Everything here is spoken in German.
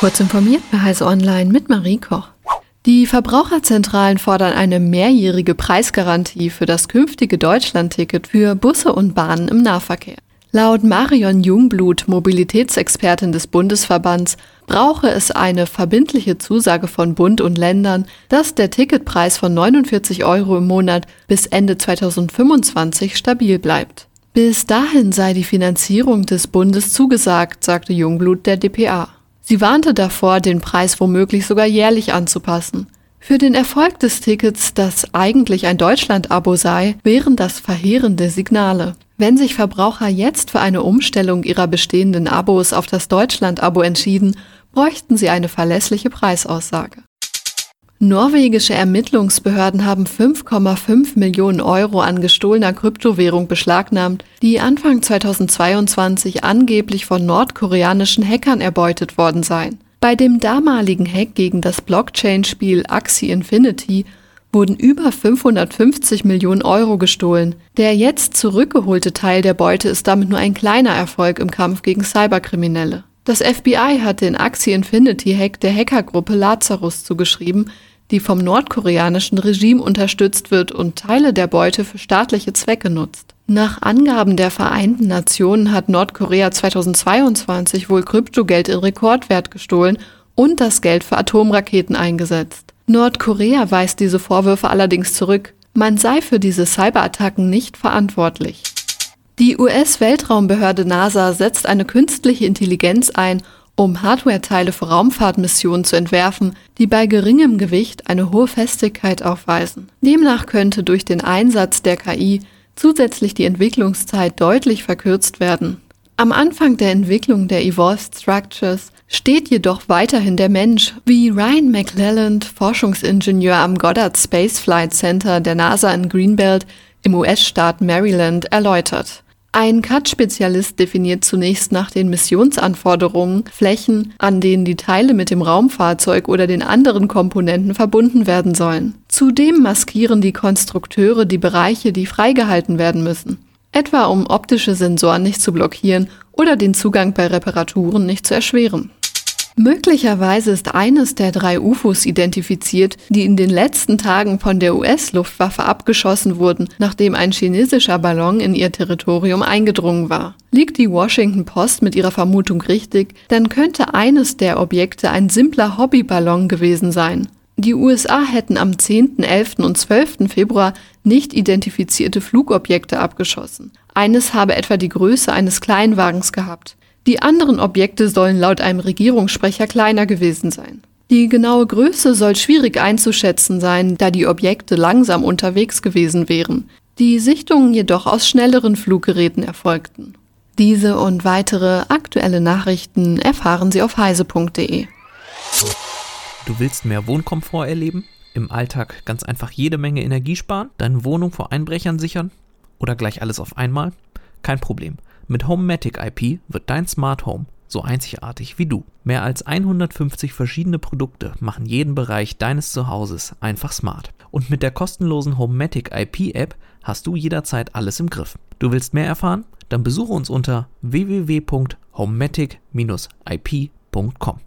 Kurz informiert bei Heise Online mit Marie Koch. Die Verbraucherzentralen fordern eine mehrjährige Preisgarantie für das künftige Deutschlandticket für Busse und Bahnen im Nahverkehr. Laut Marion Jungblut, Mobilitätsexpertin des Bundesverbands, brauche es eine verbindliche Zusage von Bund und Ländern, dass der Ticketpreis von 49 Euro im Monat bis Ende 2025 stabil bleibt. Bis dahin sei die Finanzierung des Bundes zugesagt, sagte Jungblut der dpa. Sie warnte davor, den Preis womöglich sogar jährlich anzupassen. Für den Erfolg des Tickets, das eigentlich ein Deutschland-Abo sei, wären das verheerende Signale. Wenn sich Verbraucher jetzt für eine Umstellung ihrer bestehenden Abos auf das Deutschland-Abo entschieden, bräuchten sie eine verlässliche Preisaussage. Norwegische Ermittlungsbehörden haben 5,5 Millionen Euro an gestohlener Kryptowährung beschlagnahmt, die Anfang 2022 angeblich von nordkoreanischen Hackern erbeutet worden seien. Bei dem damaligen Hack gegen das Blockchain-Spiel Axie Infinity wurden über 550 Millionen Euro gestohlen. Der jetzt zurückgeholte Teil der Beute ist damit nur ein kleiner Erfolg im Kampf gegen Cyberkriminelle. Das FBI hat den Axie Infinity Hack der Hackergruppe Lazarus zugeschrieben, die vom nordkoreanischen Regime unterstützt wird und Teile der Beute für staatliche Zwecke nutzt. Nach Angaben der Vereinten Nationen hat Nordkorea 2022 wohl Kryptogeld in Rekordwert gestohlen und das Geld für Atomraketen eingesetzt. Nordkorea weist diese Vorwürfe allerdings zurück. Man sei für diese Cyberattacken nicht verantwortlich. Die US-Weltraumbehörde NASA setzt eine künstliche Intelligenz ein, um Hardware-Teile für Raumfahrtmissionen zu entwerfen, die bei geringem Gewicht eine hohe Festigkeit aufweisen. Demnach könnte durch den Einsatz der KI zusätzlich die Entwicklungszeit deutlich verkürzt werden. Am Anfang der Entwicklung der Evolved Structures steht jedoch weiterhin der Mensch, wie Ryan McClelland, Forschungsingenieur am Goddard Space Flight Center der NASA in Greenbelt im US-Staat Maryland, erläutert. Ein CAD-Spezialist definiert zunächst nach den Missionsanforderungen Flächen, an denen die Teile mit dem Raumfahrzeug oder den anderen Komponenten verbunden werden sollen. Zudem maskieren die Konstrukteure die Bereiche, die freigehalten werden müssen, etwa um optische Sensoren nicht zu blockieren oder den Zugang bei Reparaturen nicht zu erschweren. Möglicherweise ist eines der drei UFOs identifiziert, die in den letzten Tagen von der US-Luftwaffe abgeschossen wurden, nachdem ein chinesischer Ballon in ihr Territorium eingedrungen war. Liegt die Washington Post mit ihrer Vermutung richtig, dann könnte eines der Objekte ein simpler Hobbyballon gewesen sein. Die USA hätten am 10., 11. und 12. Februar nicht identifizierte Flugobjekte abgeschossen. Eines habe etwa die Größe eines Kleinwagens gehabt. Die anderen Objekte sollen laut einem Regierungssprecher kleiner gewesen sein. Die genaue Größe soll schwierig einzuschätzen sein, da die Objekte langsam unterwegs gewesen wären, die Sichtungen jedoch aus schnelleren Fluggeräten erfolgten. Diese und weitere aktuelle Nachrichten erfahren Sie auf heise.de. Du willst mehr Wohnkomfort erleben? Im Alltag ganz einfach jede Menge Energie sparen? Deine Wohnung vor Einbrechern sichern? Oder gleich alles auf einmal? Kein Problem. Mit Homematic IP wird dein Smart Home so einzigartig wie du. Mehr als 150 verschiedene Produkte machen jeden Bereich deines Zuhauses einfach smart. Und mit der kostenlosen Homematic IP App hast du jederzeit alles im Griff. Du willst mehr erfahren? Dann besuche uns unter www.homematic-ip.com.